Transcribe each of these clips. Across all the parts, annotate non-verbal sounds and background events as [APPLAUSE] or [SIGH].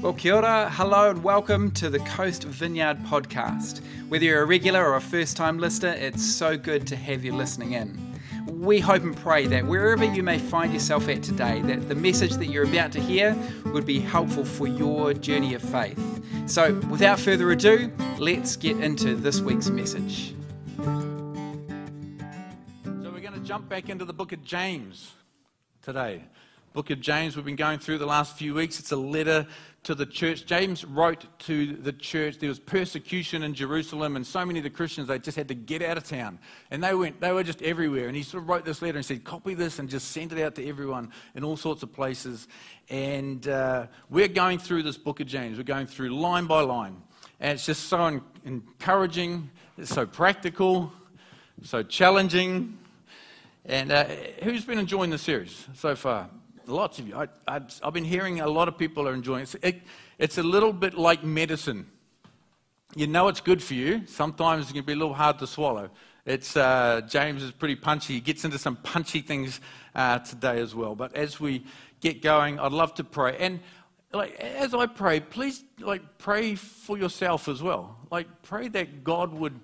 Well, kia ora, hello, and welcome to the Coast Vineyard podcast. Whether you're a regular or a first time listener, it's so good to have you listening in. We hope and pray that wherever you may find yourself at today, that the message that you're about to hear would be helpful for your journey of faith. So, without further ado, let's get into this week's message. So we're going to jump back into the book of James today. Book of James we've been going through the last few weeks. It's a letter to the church. James wrote to the church. There was persecution in Jerusalem, and so many of the Christians they just had to get out of town, and they went. They were just everywhere. And he sort of wrote this letter and said, "Copy this and just send it out to everyone in all sorts of places." And uh, we're going through this book of James. We're going through line by line, and it's just so encouraging. It's so practical, so challenging. And uh, who's been enjoying the series so far? Lots of you. I, have been hearing a lot of people are enjoying it. it. It's a little bit like medicine. You know it's good for you. Sometimes it can be a little hard to swallow. It's, uh, James is pretty punchy. He gets into some punchy things uh, today as well. But as we get going, I'd love to pray. And like, as I pray, please like, pray for yourself as well. Like, pray that God would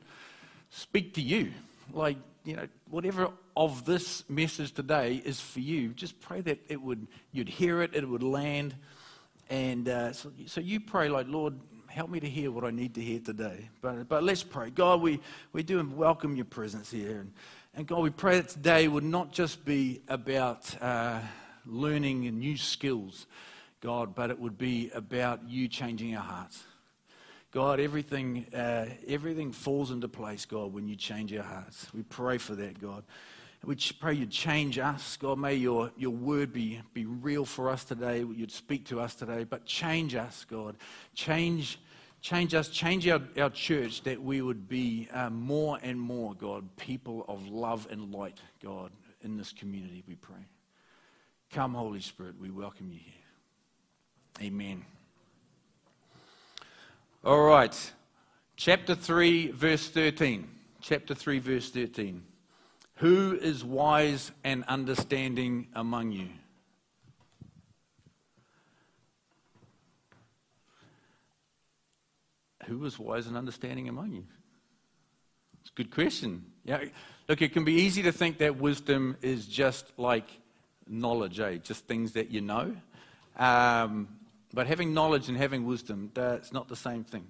speak to you. Like, you know, whatever of this message today is for you. Just pray that it would, you'd hear it, it would land. And uh, so, so you pray, like, Lord, help me to hear what I need to hear today. But, but let's pray. God, we, we do welcome your presence here. And, and God, we pray that today would not just be about uh, learning new skills, God, but it would be about you changing our hearts. God, everything, uh, everything falls into place, God, when you change our hearts. We pray for that, God. We pray you'd change us. God, may your, your word be, be real for us today. You'd speak to us today. But change us, God. Change, change us. Change our, our church that we would be uh, more and more, God, people of love and light, God, in this community, we pray. Come, Holy Spirit, we welcome you here. Amen. All right. Chapter 3, verse 13. Chapter 3, verse 13. Who is wise and understanding among you? Who is wise and understanding among you? It's a good question. Yeah, look, it can be easy to think that wisdom is just like knowledge, eh? Just things that you know. Um, but having knowledge and having wisdom, that's not the same thing.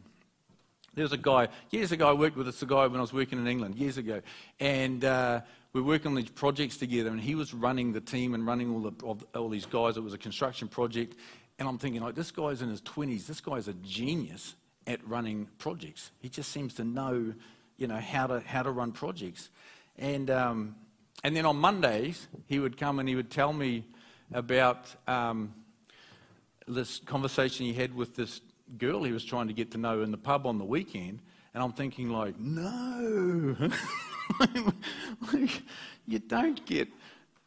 There was a guy, years ago, I worked with this guy when I was working in England, years ago. And uh, we were working on these projects together, and he was running the team and running all, the, all these guys. It was a construction project. And I'm thinking, like, this guy's in his 20s. This guy's a genius at running projects. He just seems to know, you know, how to, how to run projects. And, um, and then on Mondays, he would come and he would tell me about... Um, this conversation he had with this girl he was trying to get to know in the pub on the weekend, and I'm thinking like, no, [LAUGHS] you don't get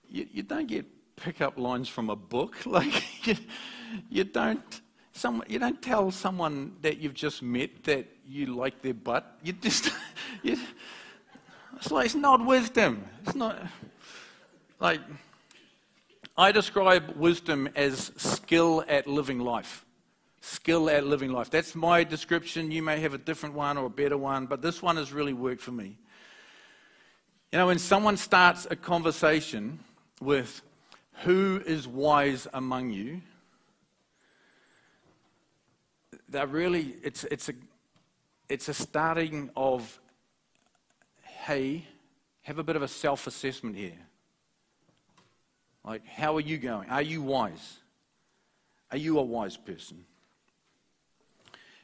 you, you, don't get pickup lines from a book. [LAUGHS] Like you, you don't some, you don't tell someone that you've just met that you like their butt. You just [LAUGHS] you, it's like it's not wisdom. It's not like I describe wisdom as skill at living life. Skill at living life. That's my description. You may have a different one or a better one, but this one has really worked for me. You know, when someone starts a conversation with, Who is wise among you? They're really, it's, it's, a, it's a starting of, Hey, have a bit of a self assessment here. Like, how are you going? Are you wise? Are you a wise person?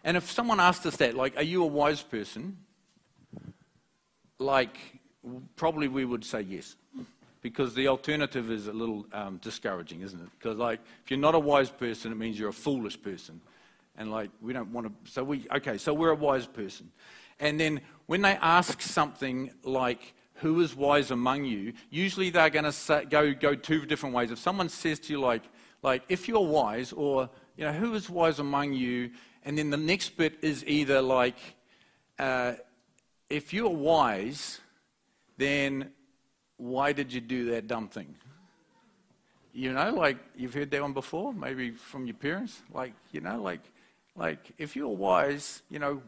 And if someone asked us that, like, are you a wise person? Like, probably we would say yes. Because the alternative is a little um, discouraging, isn't it? Because, like, if you're not a wise person, it means you're a foolish person. And, like, we don't want to. So, we, okay, so we're a wise person. And then when they ask something like, who is wise among you, usually they're going to go, go two different ways. If someone says to you, like, like, if you're wise, or, you know, who is wise among you? And then the next bit is either like, uh, if you're wise, then why did you do that dumb thing? you know, like you've heard that one before, maybe from your parents. Like, you know, like, like if you're wise, you know,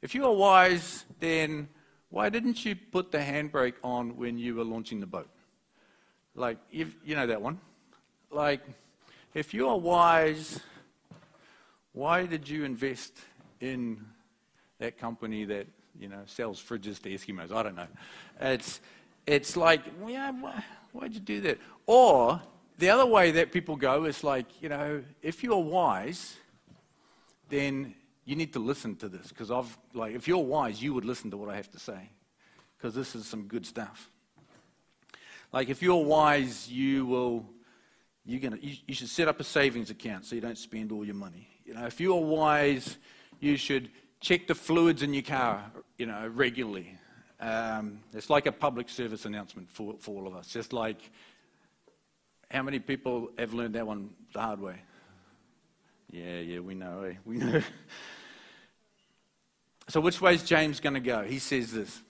if you are wise, then why didn't you put the handbrake on when you were launching the boat? Like, you know that one. Like, if you are wise, why did you invest in that company that you know sells fridges to Eskimos? I don't know. It's it's like, yeah, why, why'd you do that? Or the other way that people go is like, you know, if you're wise, then you need to listen to this because I've like, if you're wise, you would listen to what I have to say because this is some good stuff. Like, if you're wise, you will you're gonna, you, you should set up a savings account so you don't spend all your money. You know, if you're wise, you should check the fluids in your car, you know, regularly. Um, it's like a public service announcement for, for all of us. Just like, how many people have learned that one the hard way? Yeah, yeah, we know, eh? We know. [LAUGHS] so, which way is James going to go? He says this.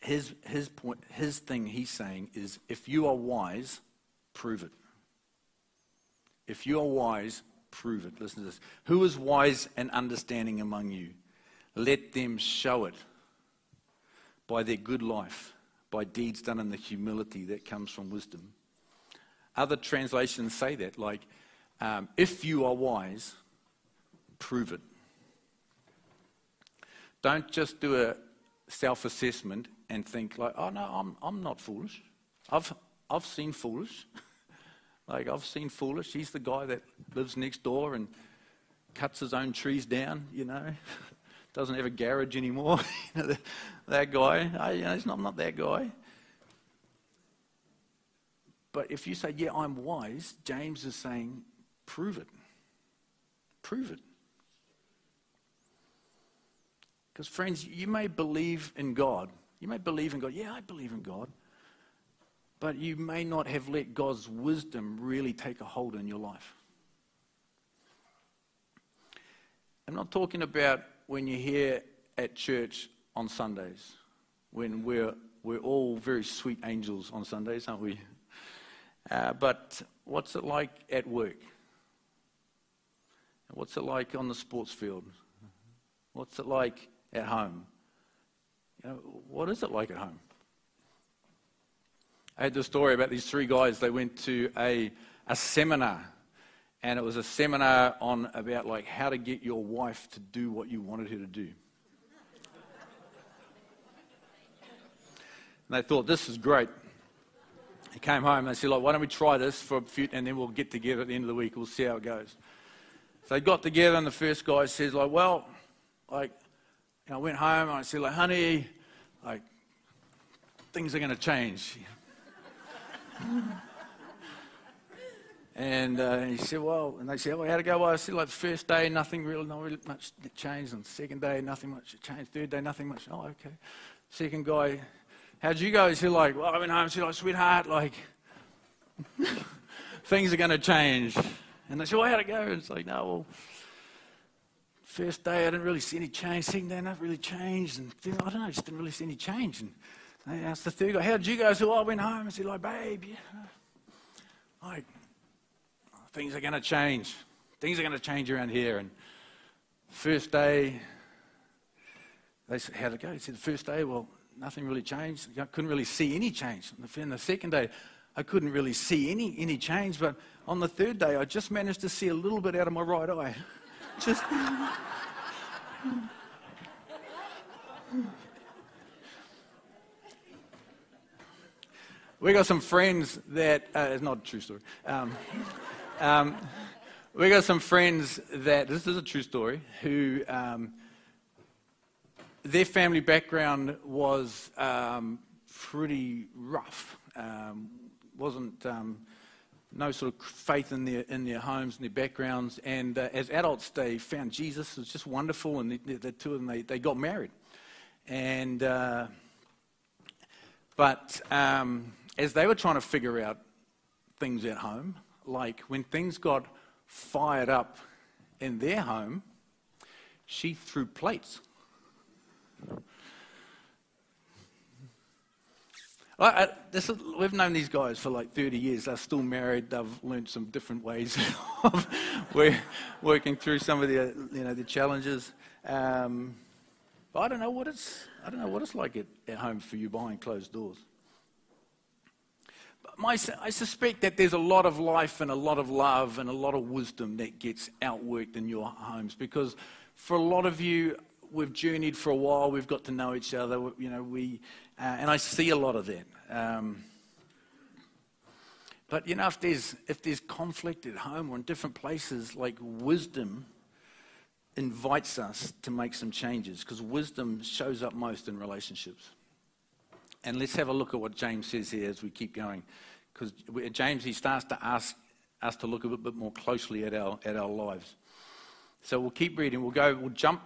His, his, point, his thing he's saying is if you are wise, Prove it. If you are wise, prove it. Listen to this. Who is wise and understanding among you? Let them show it by their good life, by deeds done in the humility that comes from wisdom. Other translations say that, like, um, if you are wise, prove it. Don't just do a self assessment and think, like, oh no, I'm, I'm not foolish. I've, I've seen foolish. [LAUGHS] like, I've seen foolish. He's the guy that lives next door and cuts his own trees down, you know. [LAUGHS] Doesn't have a garage anymore. [LAUGHS] you know, that guy. I, you know, not, I'm not that guy. But if you say, yeah, I'm wise, James is saying, prove it. Prove it. Because, friends, you may believe in God. You may believe in God. Yeah, I believe in God but you may not have let God's wisdom really take a hold in your life. I'm not talking about when you're here at church on Sundays, when we're, we're all very sweet angels on Sundays, aren't we? Uh, but what's it like at work? What's it like on the sports field? What's it like at home? You know, what is it like at home? I had the story about these three guys. They went to a, a seminar, and it was a seminar on about like how to get your wife to do what you wanted her to do. And they thought, this is great. He came home and they said, like, why don't we try this for a few, and then we'll get together at the end of the week. We'll see how it goes. So they got together, and the first guy says, like, well, like, I went home and I said, like, honey, like, things are going to change and uh, he said, well, and they said, well, how'd it go? Well, I said, like, first day, nothing really, not really much changed. And second day, nothing much changed. Third day, nothing much. Oh, okay. Second guy, how'd you go? He said, like, well, I went home. He said, like, sweetheart, like, [LAUGHS] things are going to change. And they said, well, how'd it go? And it's like, no, well, first day, I didn't really see any change. Second day, nothing really changed. And I don't know, just didn't really see any change. And I asked the third guy, how did you go? So I went home and said, like, babe, like, things are going to change. Things are going to change around here. And first day, they said, how'd it go? He said, the first day, well, nothing really changed. I couldn't really see any change. And the second day, I couldn't really see any, any change. But on the third day, I just managed to see a little bit out of my right eye. [LAUGHS] just. We got some friends that, uh, it's not a true story. Um, um, we got some friends that, this is a true story, who um, their family background was um, pretty rough. Um, wasn't um, no sort of faith in their in their homes and their backgrounds. And uh, as adults, they found Jesus. It was just wonderful, and the, the two of them they, they got married. And uh, but um, as they were trying to figure out things at home, like when things got fired up in their home, she threw plates. I, I, this is, we've known these guys for like 30 years. They're still married. They've learned some different ways [LAUGHS] of working through some of the, you know, the challenges. Um, but I don't know what it's, I don't know what it's like at, at home for you behind closed doors. My, I suspect that there's a lot of life and a lot of love and a lot of wisdom that gets outworked in your homes because for a lot of you, we've journeyed for a while. We've got to know each other. You know, we, uh, and I see a lot of that. Um, but you know, if there's if there's conflict at home or in different places, like wisdom invites us to make some changes because wisdom shows up most in relationships. And let's have a look at what James says here as we keep going. Because James, he starts to ask us to look a bit more closely at our, at our lives. So we'll keep reading. We'll go, we'll jump,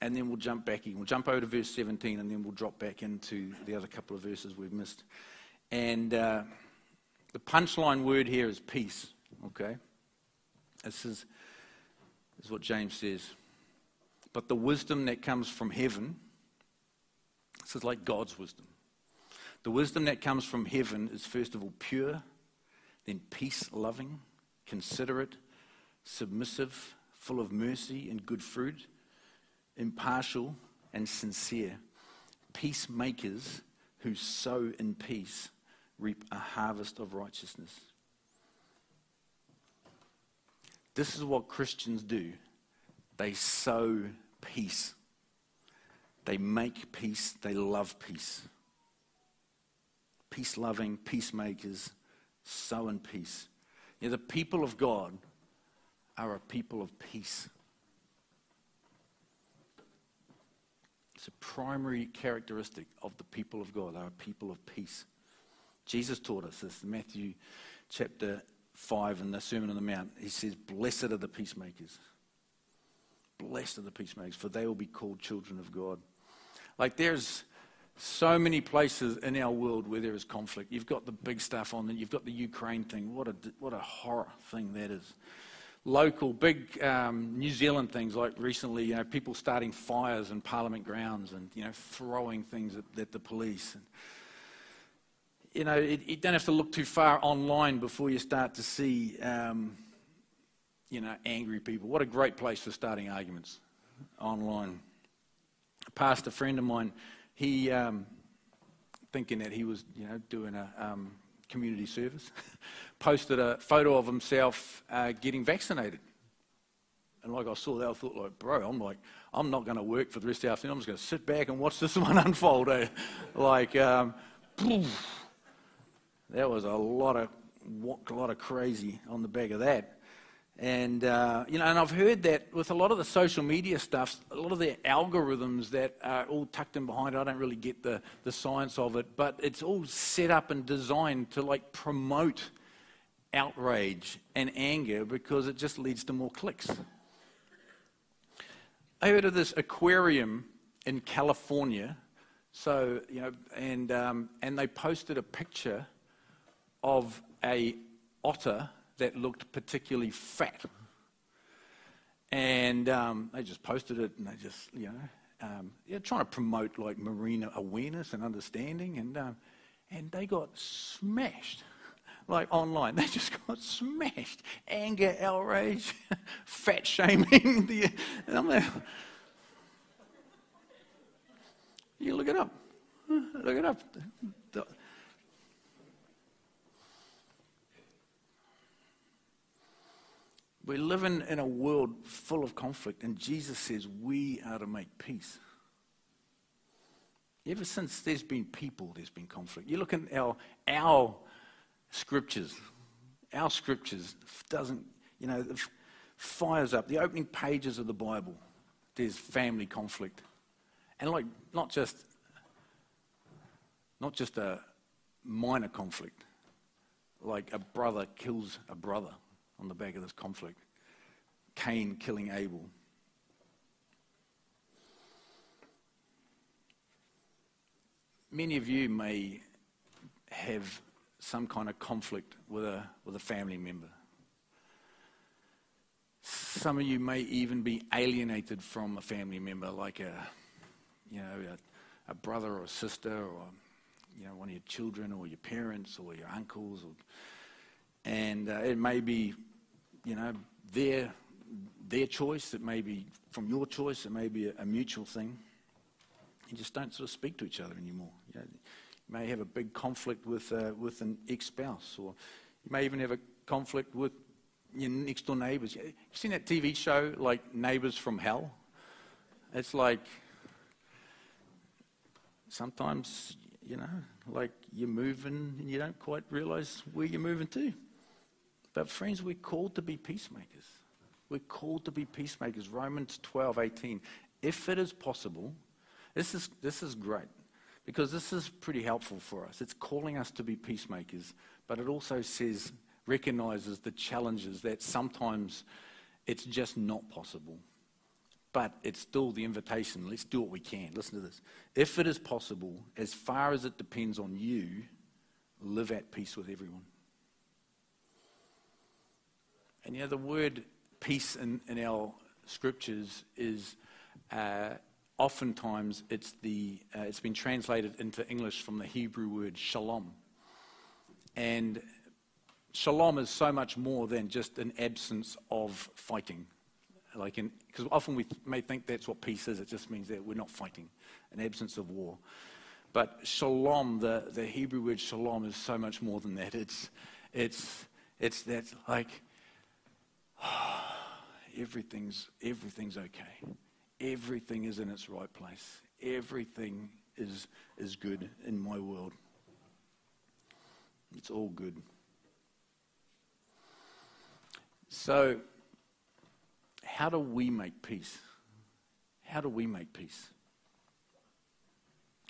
and then we'll jump back in. We'll jump over to verse 17, and then we'll drop back into the other couple of verses we've missed. And uh, the punchline word here is peace, okay? This is, this is what James says. But the wisdom that comes from heaven, this is like God's wisdom. The wisdom that comes from heaven is first of all pure, then peace loving, considerate, submissive, full of mercy and good fruit, impartial and sincere. Peacemakers who sow in peace reap a harvest of righteousness. This is what Christians do. They sow peace. They make peace, they love peace. Peace loving, peacemakers, sow in peace. You know, the people of God are a people of peace. It's a primary characteristic of the people of God. They are a people of peace. Jesus taught us this in Matthew chapter 5 in the Sermon on the Mount. He says, Blessed are the peacemakers. Blessed are the peacemakers, for they will be called children of God. Like there's so many places in our world where there is conflict. You've got the big stuff on. You've got the Ukraine thing. What a, what a horror thing that is. Local, big um, New Zealand things like recently, you know, people starting fires in Parliament grounds and, you know, throwing things at, at the police. And, you know, it, you don't have to look too far online before you start to see um, you know, angry people. What a great place for starting arguments online. A pastor friend of mine, he, um, thinking that he was, you know, doing a um, community service, [LAUGHS] posted a photo of himself uh, getting vaccinated. And like I saw that, I thought, like, bro, I'm like, I'm not going to work for the rest of the afternoon. I'm just going to sit back and watch [LAUGHS] this one unfold. Eh? like, um, that was a lot of, a lot of crazy on the back of that. And, uh, you know, and I've heard that with a lot of the social media stuff, a lot of the algorithms that are all tucked in behind it, I don't really get the, the science of it, but it's all set up and designed to like promote outrage and anger because it just leads to more clicks. I heard of this aquarium in California, so, you know, and, um, and they posted a picture of a otter that looked particularly fat. And um, they just posted it and they just, you know, um, yeah, trying to promote like marine awareness and understanding. And, um, and they got smashed, [LAUGHS] like online. They just got smashed. Anger, outrage, [LAUGHS] fat shaming. [LAUGHS] the, and I'm like, you look it up. Look it up. We're living in a world full of conflict, and Jesus says we are to make peace. Ever since there's been people, there's been conflict. You look at our, our scriptures, our scriptures doesn't, you know, fires up. The opening pages of the Bible, there's family conflict. And like, not just, not just a minor conflict, like a brother kills a brother on the back of this conflict. Cain killing Abel. Many of you may have some kind of conflict with a, with a family member. Some of you may even be alienated from a family member, like a, you know, a, a brother or a sister or you know, one of your children or your parents or your uncles, or, and uh, it may be, you know, their their choice. It may be from your choice. It may be a, a mutual thing. You just don't sort of speak to each other anymore. You, know, you may have a big conflict with uh, with an ex-spouse, or you may even have a conflict with your next door neighbours. You've seen that TV show like Neighbours from Hell? It's like sometimes, you know, like you're moving and you don't quite realize where you're moving to. But, friends, we're called to be peacemakers. We're called to be peacemakers. Romans 12, 18. If it is possible, this is, this is great because this is pretty helpful for us. It's calling us to be peacemakers, but it also says, recognizes the challenges that sometimes it's just not possible. But it's still the invitation. Let's do what we can. Listen to this. If it is possible, as far as it depends on you, live at peace with everyone. And you know, the word peace in, in our scriptures is uh, oftentimes it's, the, uh, it's been translated into English from the Hebrew word shalom. And shalom is so much more than just an absence of fighting. Like because often we may think that's what peace is. It just means that we're not fighting, an absence of war. But shalom, the, the Hebrew word shalom, is so much more than that. It's, it's, it's that like [SIGHS] everything's, everything's okay. Everything is in its right place. Everything is, is good in my world. It's all good. So, how do we make peace? How do we make peace?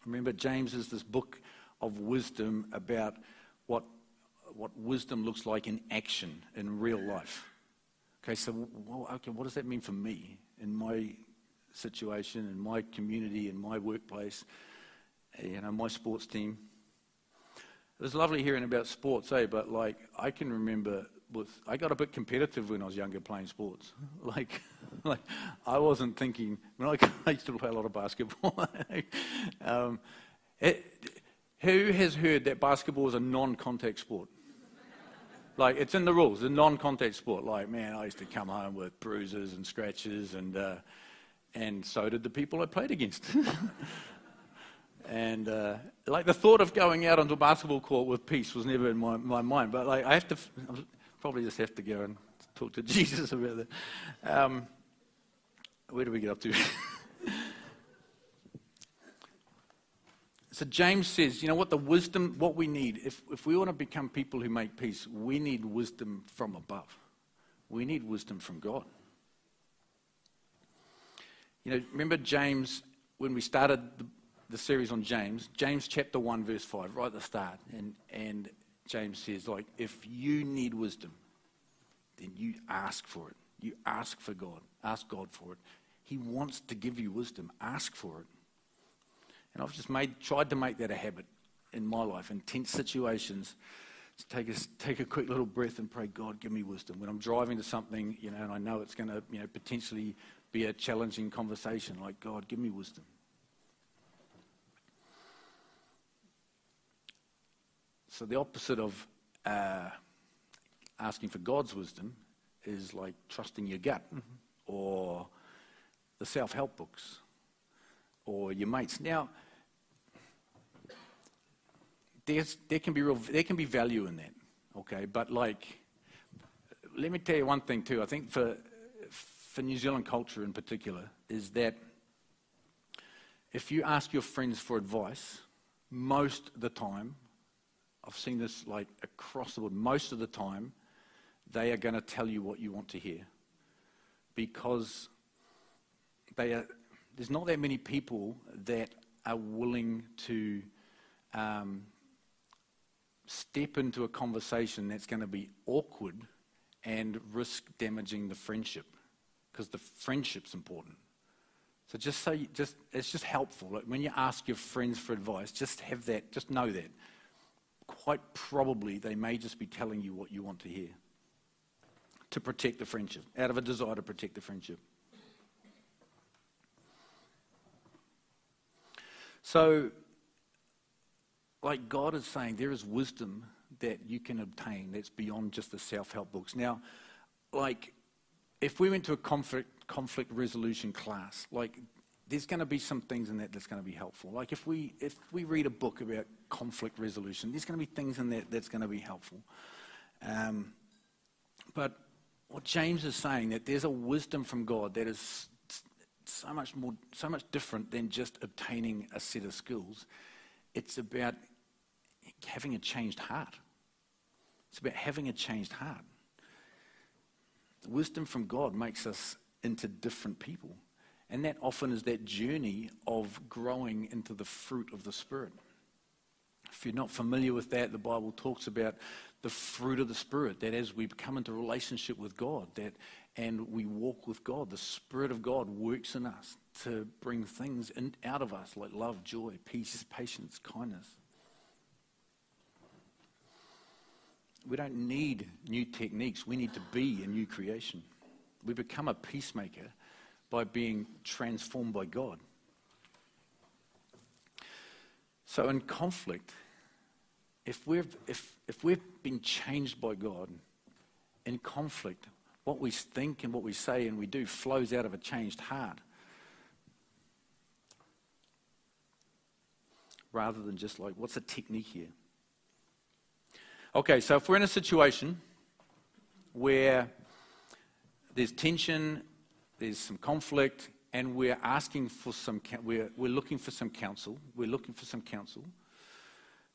Remember, James is this book of wisdom about what, what wisdom looks like in action, in real life. Okay, so well, okay, what does that mean for me in my situation, in my community, in my workplace, you know, my sports team? It was lovely hearing about sports, eh? But like, I can remember with I got a bit competitive when I was younger playing sports. [LAUGHS] like, [LAUGHS] like I wasn't thinking. When I, [LAUGHS] I used to play a lot of basketball. um, it, who has heard that basketball is a non-contact sport? Like it's in the rules, a non-contact sport. Like man, I used to come home with bruises and scratches, and uh, and so did the people I played against. [LAUGHS] and uh, like the thought of going out onto a basketball court with peace was never in my, my mind. But like I have to, probably just have to go and talk to [LAUGHS] Jesus about that. Um, where do we get up to? [LAUGHS] so James says, you know what, the wisdom, what we need, if, if we want to become people who make peace, we need wisdom from above. We need wisdom from God. You know, remember James, when we started the, the series on James, James chapter 1, verse 5, right at the start, and, and James says, like, if you need wisdom, then you ask for it. You ask for God. Ask God for it. He wants to give you wisdom. Ask for it. And I've just made, tried to make that a habit in my life, in tense situations. Take a, take a quick little breath and pray, God, give me wisdom. When I'm driving to something, you know, and I know it's going to, you know, potentially be a challenging conversation, like, God, give me wisdom. So the opposite of uh, asking for God's wisdom is like trusting your gut mm-hmm. or the self help books or your mates. Now, there's, there, can be real, there can be value in that, okay? But like, let me tell you one thing too. I think for, for New Zealand culture in particular, is that if you ask your friends for advice, most of the time, I've seen this like across the board. Most of the time, they are going to tell you what you want to hear because are, there's not that many people that are willing to um, step into a conversation that's going to be awkward and risk damaging the friendship because the friendship's important. So just say, just it's just helpful. Like when you ask your friends for advice, just have that, just know that quite probably they may just be telling you what you want to hear to protect the friendship, out of a desire to protect the friendship. So, like God is saying, there is wisdom that you can obtain that's beyond just the self help books. Now, like, if we went to a conflict, conflict resolution class, like, there's going to be some things in that that's going to be helpful. Like, if we, if we read a book about conflict resolution, there's going to be things in that that's going to be helpful. Um, but what James is saying, that there's a wisdom from God that is so much more, so much different than just obtaining a set of skills. It's about having a changed heart. It's about having a changed heart. Wisdom from God makes us into different people. And that often is that journey of growing into the fruit of the Spirit. If you're not familiar with that, the Bible talks about the fruit of the Spirit, that as we come into relationship with God, that and we walk with God, the Spirit of God works in us to bring things in, out of us like love, joy, peace, patience, kindness. We don't need new techniques. We need to be a new creation. We become a peacemaker by being transformed by God. So, in conflict, if we've, if, if we've been changed by God, in conflict, what we think and what we say and we do flows out of a changed heart. Rather than just like, what's the technique here? Okay, so if we're in a situation where there's tension, there's some conflict, and we're asking for some, we're, we're looking for some counsel, we're looking for some counsel,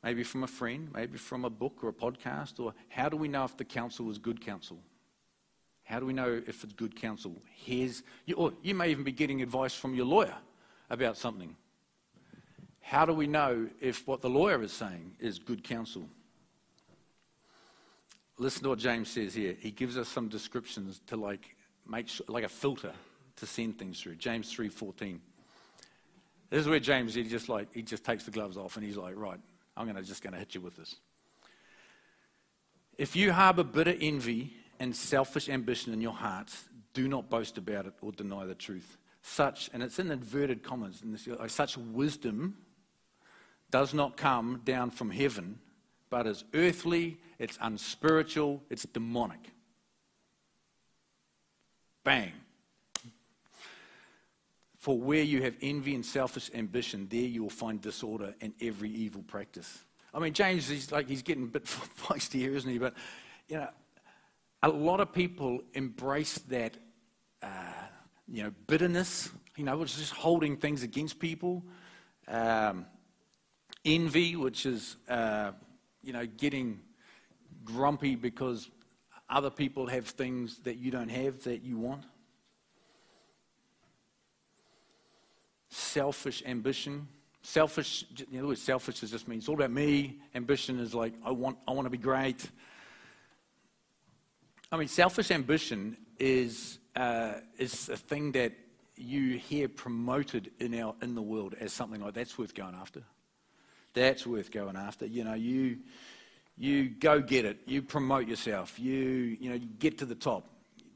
maybe from a friend, maybe from a book or a podcast, or how do we know if the counsel is good counsel? How do we know if it's good counsel? Here's, you, or you may even be getting advice from your lawyer about something. How do we know if what the lawyer is saying is good counsel? Listen to what James says here. He gives us some descriptions to like make sure, like a filter to send things through. James 3:14. This is where James he just like he just takes the gloves off and he's like, right, I'm gonna just gonna hit you with this. If you harbor bitter envy and selfish ambition in your hearts, do not boast about it or deny the truth. Such, and it's in inverted commas, and this, like, such wisdom does not come down from heaven, but is earthly, it's unspiritual, it's demonic. Bang. For where you have envy and selfish ambition, there you will find disorder and every evil practice. I mean, James, he's like he's getting a bit [LAUGHS] feisty here, isn't he? But you know, a lot of people embrace that, uh, you know, bitterness. You know, which is just holding things against people. Um, envy, which is, uh, you know, getting grumpy because other people have things that you don't have that you want. Selfish ambition. Selfish, you know, selfish just means it's all about me. Ambition is like, I want, I want to be great. I mean, selfish ambition is, uh, is a thing that you hear promoted in, our, in the world as something like that's worth going after. That's worth going after. You know, you, you go get it. You promote yourself. You, you know, you get to the top.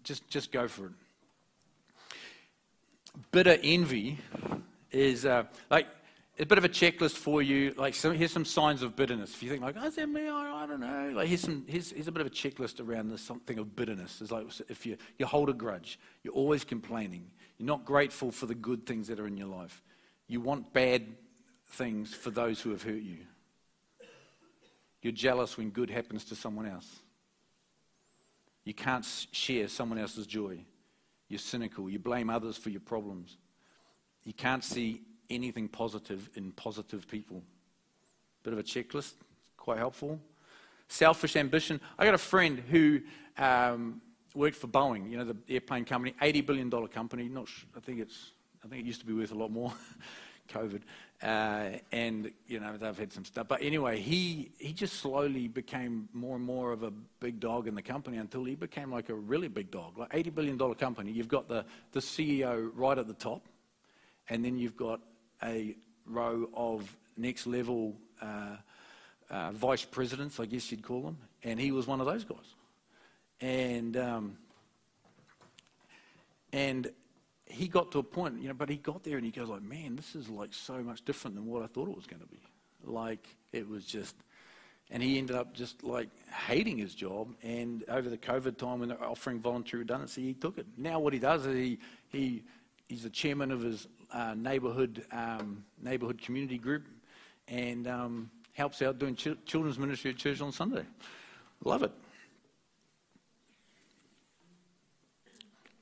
Just, just go for it. Bitter envy is uh, like a bit of a checklist for you. Like, so here's some signs of bitterness. If you think like, oh, is that me? I, I don't know. Like, here's some. Here's, here's a bit of a checklist around this something of bitterness. It's like if you you hold a grudge, you're always complaining. You're not grateful for the good things that are in your life. You want bad things for those who have hurt you. You're jealous when good happens to someone else. You can't share someone else's joy. You're cynical. You blame others for your problems. You can't see anything positive in positive people. Bit of a checklist, quite helpful. Selfish ambition. I got a friend who um, worked for Boeing, you know, the airplane company, $80 billion company. Not sure, I think it's, I think it used to be worth a lot more. [LAUGHS] COVID. Uh, and, you know, they've had some stuff. But anyway, he, he just slowly became more and more of a big dog in the company until he became like a really big dog. Like $80 billion company, you've got the, the CEO right at the top, and then you've got a row of next level uh, uh, vice presidents, I guess you'd call them, and he was one of those guys. And um, and he got to a point, you know, but he got there and he goes like, man, this is like so much different than what I thought it was going to be. Like, it was just, and he ended up just like hating his job. And over the COVID time, when they're offering voluntary redundancy, he took it. Now, what he does is he, he he's the chairman of his uh, neighborhood um, neighborhood community group, and um, helps out doing ch- children's ministry at church on Sunday. Love it.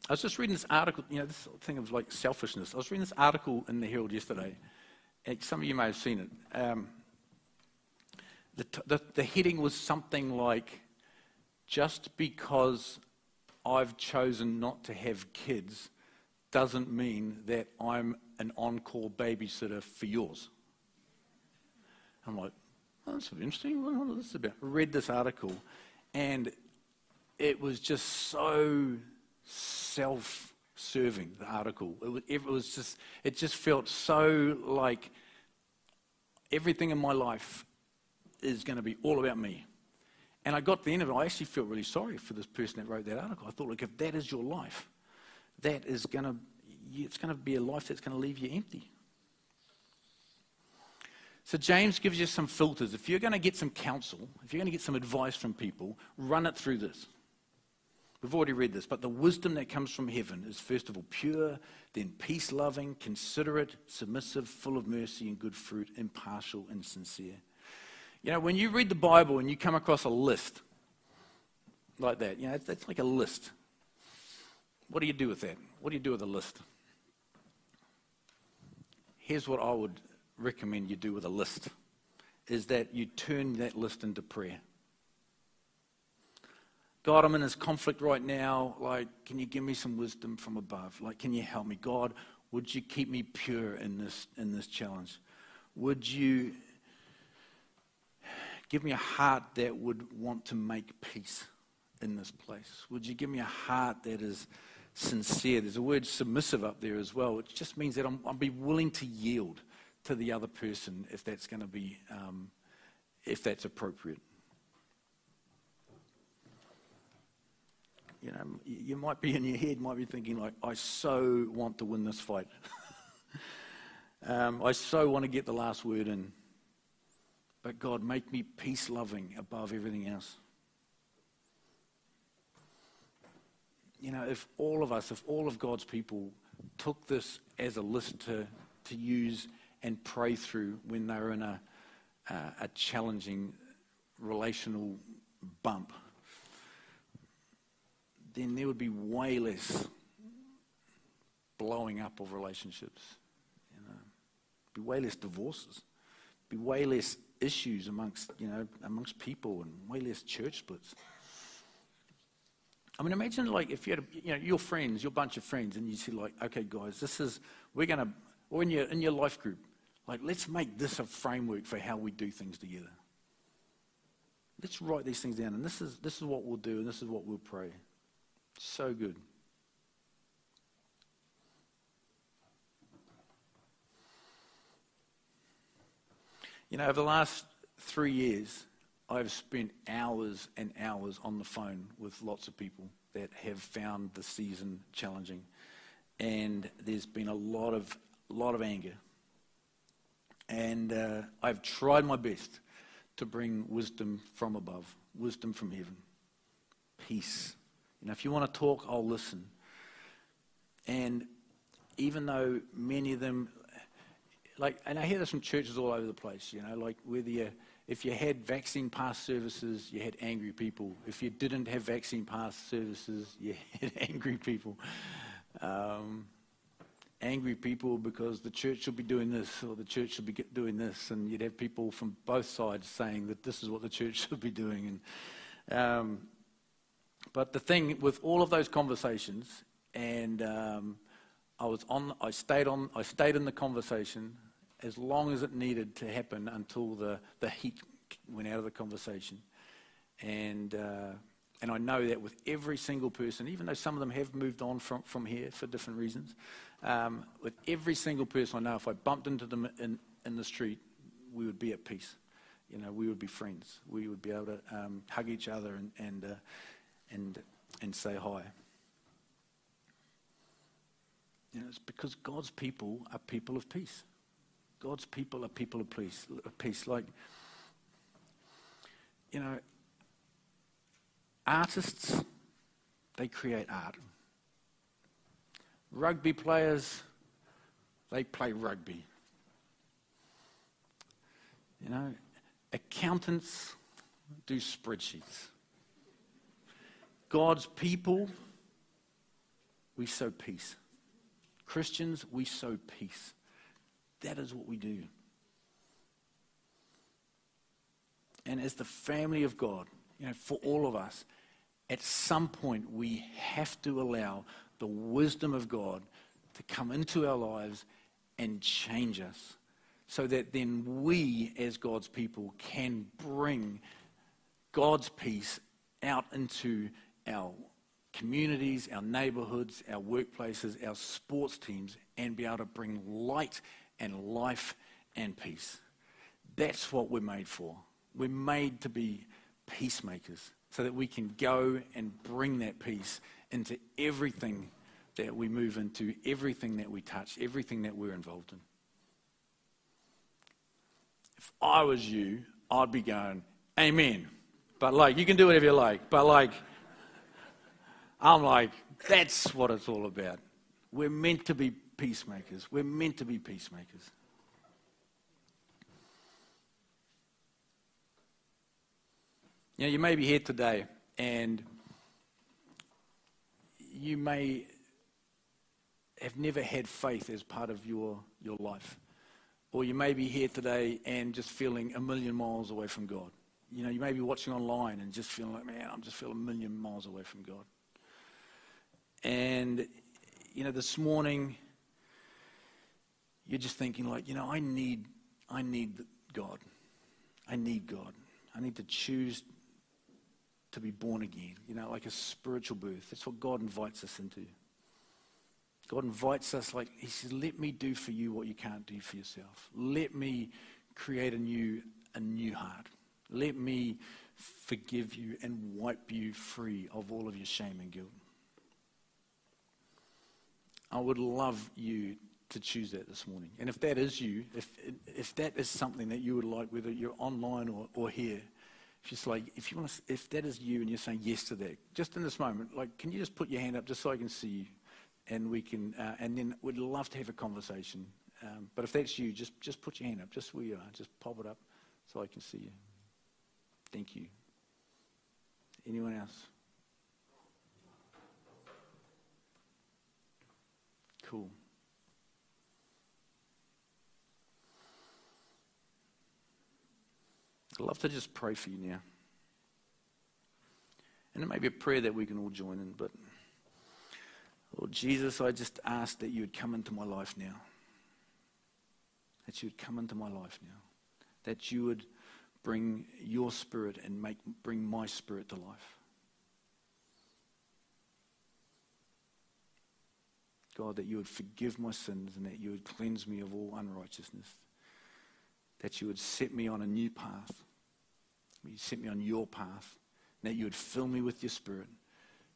I was just reading this article, you know, this thing of like selfishness. I was reading this article in the Herald yesterday. Some of you may have seen it. Um, the, t- the, the heading was something like, just because I've chosen not to have kids doesn't mean that I'm an call babysitter for yours. I'm like, oh, that's interesting. What is this about? I read this article, and it was just so self serving, the article. It was, it was just, it just felt so like everything in my life is going to be all about me. And I got the end of it, I actually felt really sorry for this person that wrote that article. I thought, look, if that is your life, that is going to, it's going to be a life that's going to leave you empty. So James gives you some filters. If you're going to get some counsel, if you're going to get some advice from people, run it through this. We've already read this, but the wisdom that comes from heaven is first of all pure, then peace loving, considerate, submissive, full of mercy and good fruit, impartial and sincere. You know, when you read the Bible and you come across a list like that, you know, that's like a list. What do you do with that? What do you do with a list? Here's what I would recommend you do with a list is that you turn that list into prayer. God, I'm in this conflict right now. Like, can you give me some wisdom from above? Like, can you help me? God, would you keep me pure in this, in this challenge? Would you give me a heart that would want to make peace in this place? Would you give me a heart that is sincere? There's a word submissive up there as well, which just means that I'm, I'll be willing to yield to the other person if that's going to be, um, if that's appropriate. You know, you might be in your head, might be thinking like, I so want to win this fight. [LAUGHS] um, I so want to get the last word in. But God, make me peace loving above everything else. You know, if all of us, if all of God's people took this as a list to, to use and pray through when they're in a, uh, a challenging relational bump, then there would be way less blowing up of relationships. You know, be way less divorces, be way less issues amongst you know amongst people, and way less church splits. I mean, imagine like if you had a, you know your friends, your bunch of friends, and you say like, okay, guys, this is we're gonna or in your in your life group, like let's make this a framework for how we do things together. Let's write these things down, and this is this is what we'll do, and this is what we'll pray. So good. You know, over the last three years, I've spent hours and hours on the phone with lots of people that have found the season challenging. And there's been a lot of, lot of anger. And uh, I've tried my best to bring wisdom from above, wisdom from heaven, peace, you know, if you want to talk, I'll listen. And even though many of them, like, and I hear this from churches all over the place, you know, like whether you, if you had vaccine pass services, you had angry people. If you didn't have vaccine pass services, [LAUGHS] you had angry people. Um, angry people because the church should be doing this or the church should be doing this, and you'd have people from both sides saying that this is what the church [LAUGHS] should be doing. And um, but the thing with all of those conversations, and um, I was on, I stayed on, I stayed in the conversation as long as it needed to happen until the, the heat went out of the conversation. And, uh, and I know that with every single person, even though some of them have moved on from, from here for different reasons, um, with every single person I know, if I bumped into them in, in the street, we would be at peace. You know, we would be friends. We would be able to um, hug each other and, and uh, and, and say hi. You know, it's because God's people are people of peace. God's people are people of peace. Of peace. Like, you know, artists, they create art. Rugby players, they play rugby. You know, accountants do spreadsheets. God's people, we sow peace. Christians, we sow peace. That is what we do. And as the family of God, you know, for all of us, at some point we have to allow the wisdom of God to come into our lives and change us so that then we, as God's people, can bring God's peace out into our communities, our neighborhoods, our workplaces, our sports teams, and be able to bring light and life and peace. That's what we're made for. We're made to be peacemakers so that we can go and bring that peace into everything that we move into, everything that we touch, everything that we're involved in. If I was you, I'd be going, Amen. But like, you can do whatever you like. But like, I'm like, that's what it's all about. We're meant to be peacemakers. We're meant to be peacemakers. You know, you may be here today and you may have never had faith as part of your, your life. Or you may be here today and just feeling a million miles away from God. You know, you may be watching online and just feeling like, man, I'm just feeling a million miles away from God. And, you know, this morning, you're just thinking like, you know, I need, I need God. I need God. I need to choose to be born again, you know, like a spiritual birth. That's what God invites us into. God invites us, like, He says, let me do for you what you can't do for yourself. Let me create a new, a new heart. Let me forgive you and wipe you free of all of your shame and guilt. I would love you to choose that this morning. And if that is you, if, if that is something that you would like, whether you're online or, or here, if just like, if you want to, if that is you and you're saying yes to that, just in this moment, like, can you just put your hand up just so I can see you? And we can, uh, and then we'd love to have a conversation. Um, but if that's you, just, just put your hand up, just where you are. Just pop it up so I can see you. Thank you. Anyone else? Cool. I'd love to just pray for you now. And it may be a prayer that we can all join in, but Lord Jesus, I just ask that you would come into my life now. That you would come into my life now. That you would bring your spirit and make, bring my spirit to life. God, that you would forgive my sins and that you would cleanse me of all unrighteousness. That you would set me on a new path. You set me on your path. That you would fill me with your spirit.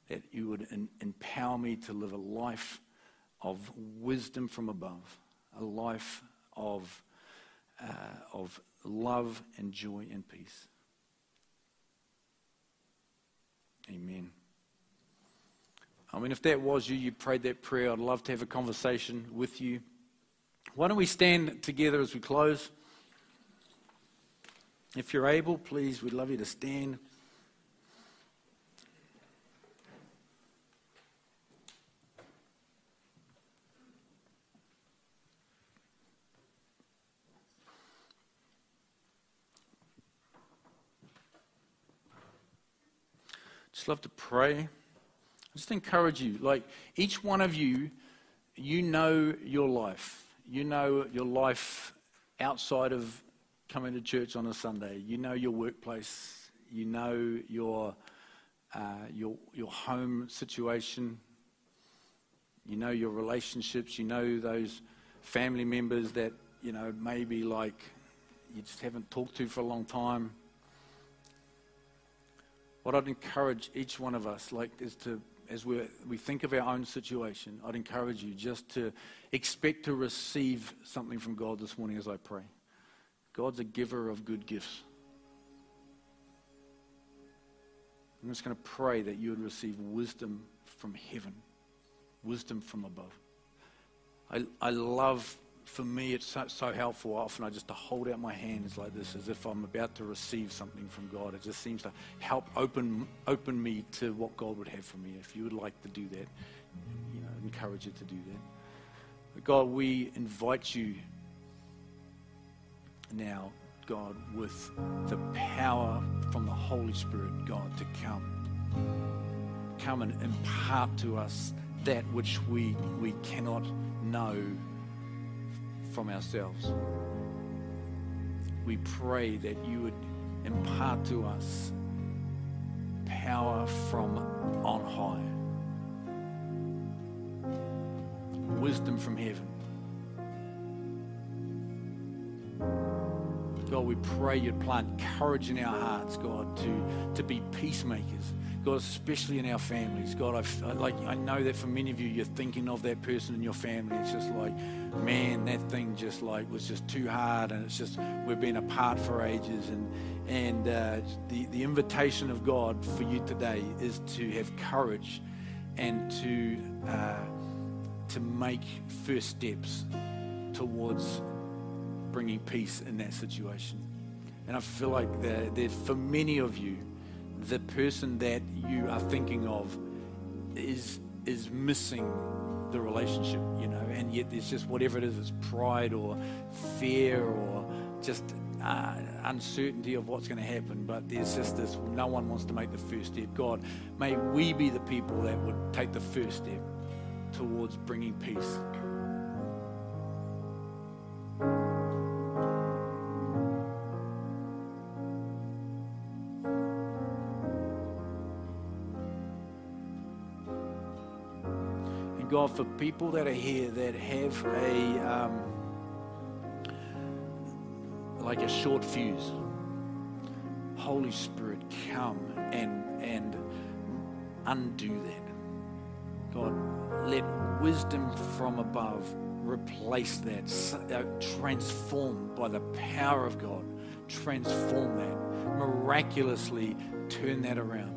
That you would en- empower me to live a life of wisdom from above. A life of, uh, of love and joy and peace. Amen. I mean, if that was you, you prayed that prayer, I'd love to have a conversation with you. Why don't we stand together as we close? If you're able, please, we'd love you to stand. Just love to pray just encourage you. Like each one of you, you know your life. You know your life outside of coming to church on a Sunday. You know your workplace. You know your uh, your your home situation. You know your relationships. You know those family members that you know maybe like you just haven't talked to for a long time. What I'd encourage each one of us like is to as we we think of our own situation, I'd encourage you just to expect to receive something from God this morning as I pray. God's a giver of good gifts. I'm just going to pray that you would receive wisdom from heaven, wisdom from above. I, I love, for me, it's so, so helpful often I just to hold out my hands like this as if I'm about to receive something from God. It just seems to help open, open me to what God would have for me. If you would like to do that, you know, encourage you to do that. But God, we invite you now, God, with the power from the Holy Spirit, God, to come. Come and impart to us that which we, we cannot know from ourselves. We pray that you would impart to us power from on high, wisdom from heaven. God, we pray you'd plant courage in our hearts, God, to, to be peacemakers. God, especially in our families. God, I've, I, like, I know that for many of you, you're thinking of that person in your family. It's just like, man, that thing just like was just too hard, and it's just we've been apart for ages. And and uh, the the invitation of God for you today is to have courage and to uh, to make first steps towards bringing peace in that situation. And I feel like that, that for many of you, the person that you are thinking of is is missing the relationship, you know, and yet there's just whatever it is, it's pride or fear or just uh, uncertainty of what's going to happen. But there's just this, no one wants to make the first step. God, may we be the people that would take the first step towards bringing peace. For people that are here that have a um, like a short fuse, Holy Spirit, come and and undo that. God, let wisdom from above replace that, uh, transform by the power of God, transform that, miraculously turn that around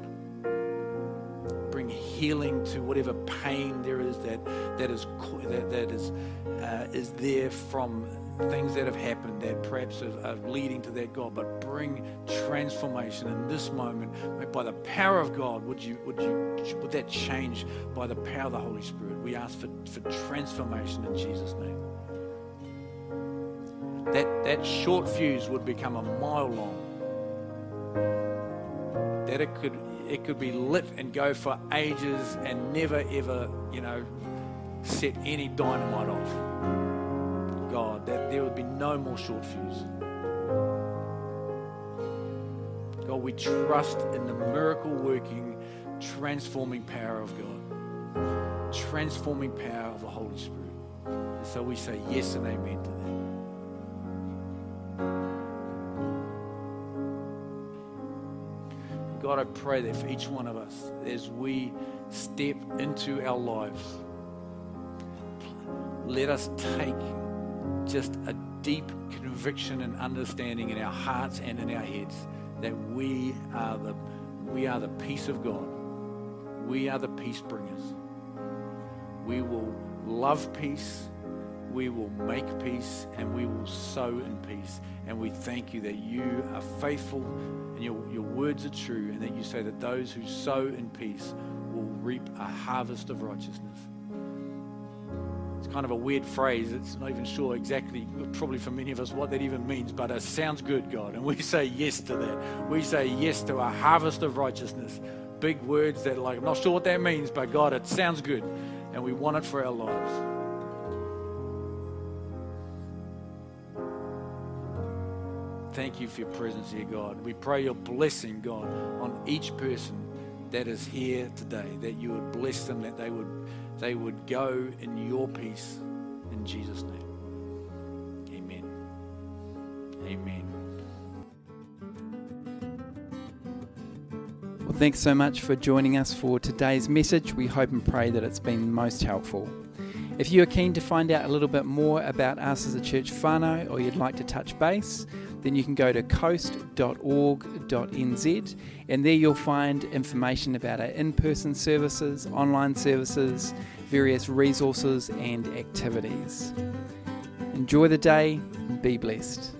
healing to whatever pain there is that, that is, that, that is, uh, is there from things that have happened that perhaps are, are leading to that God, but bring transformation in this moment by the power of God. Would you would you would that change by the power of the Holy Spirit? We ask for, for transformation in Jesus' name. That that short fuse would become a mile long. That it could it could be lit and go for ages and never ever, you know, set any dynamite off. God, that there would be no more short fuse. God, we trust in the miracle working, transforming power of God, transforming power of the Holy Spirit. And so we say yes and amen to that. God, I pray that for each one of us, as we step into our lives, let us take just a deep conviction and understanding in our hearts and in our heads that we are the we are the peace of God. We are the peace bringers. We will love peace, we will make peace, and we will sow in peace. And we thank you that you are faithful and your, your words are true, and that you say that those who sow in peace will reap a harvest of righteousness. It's kind of a weird phrase. It's not even sure exactly, probably for many of us, what that even means, but it sounds good, God. And we say yes to that. We say yes to a harvest of righteousness. Big words that, like, I'm not sure what that means, but God, it sounds good. And we want it for our lives. Thank you for your presence here, God. We pray your blessing, God, on each person that is here today, that you would bless them, that they would, they would go in your peace. In Jesus' name. Amen. Amen. Well, Thanks so much for joining us for today's message. We hope and pray that it's been most helpful. If you are keen to find out a little bit more about us as a church whānau or you'd like to touch base, then you can go to coast.org.nz and there you'll find information about our in person services, online services, various resources, and activities. Enjoy the day and be blessed.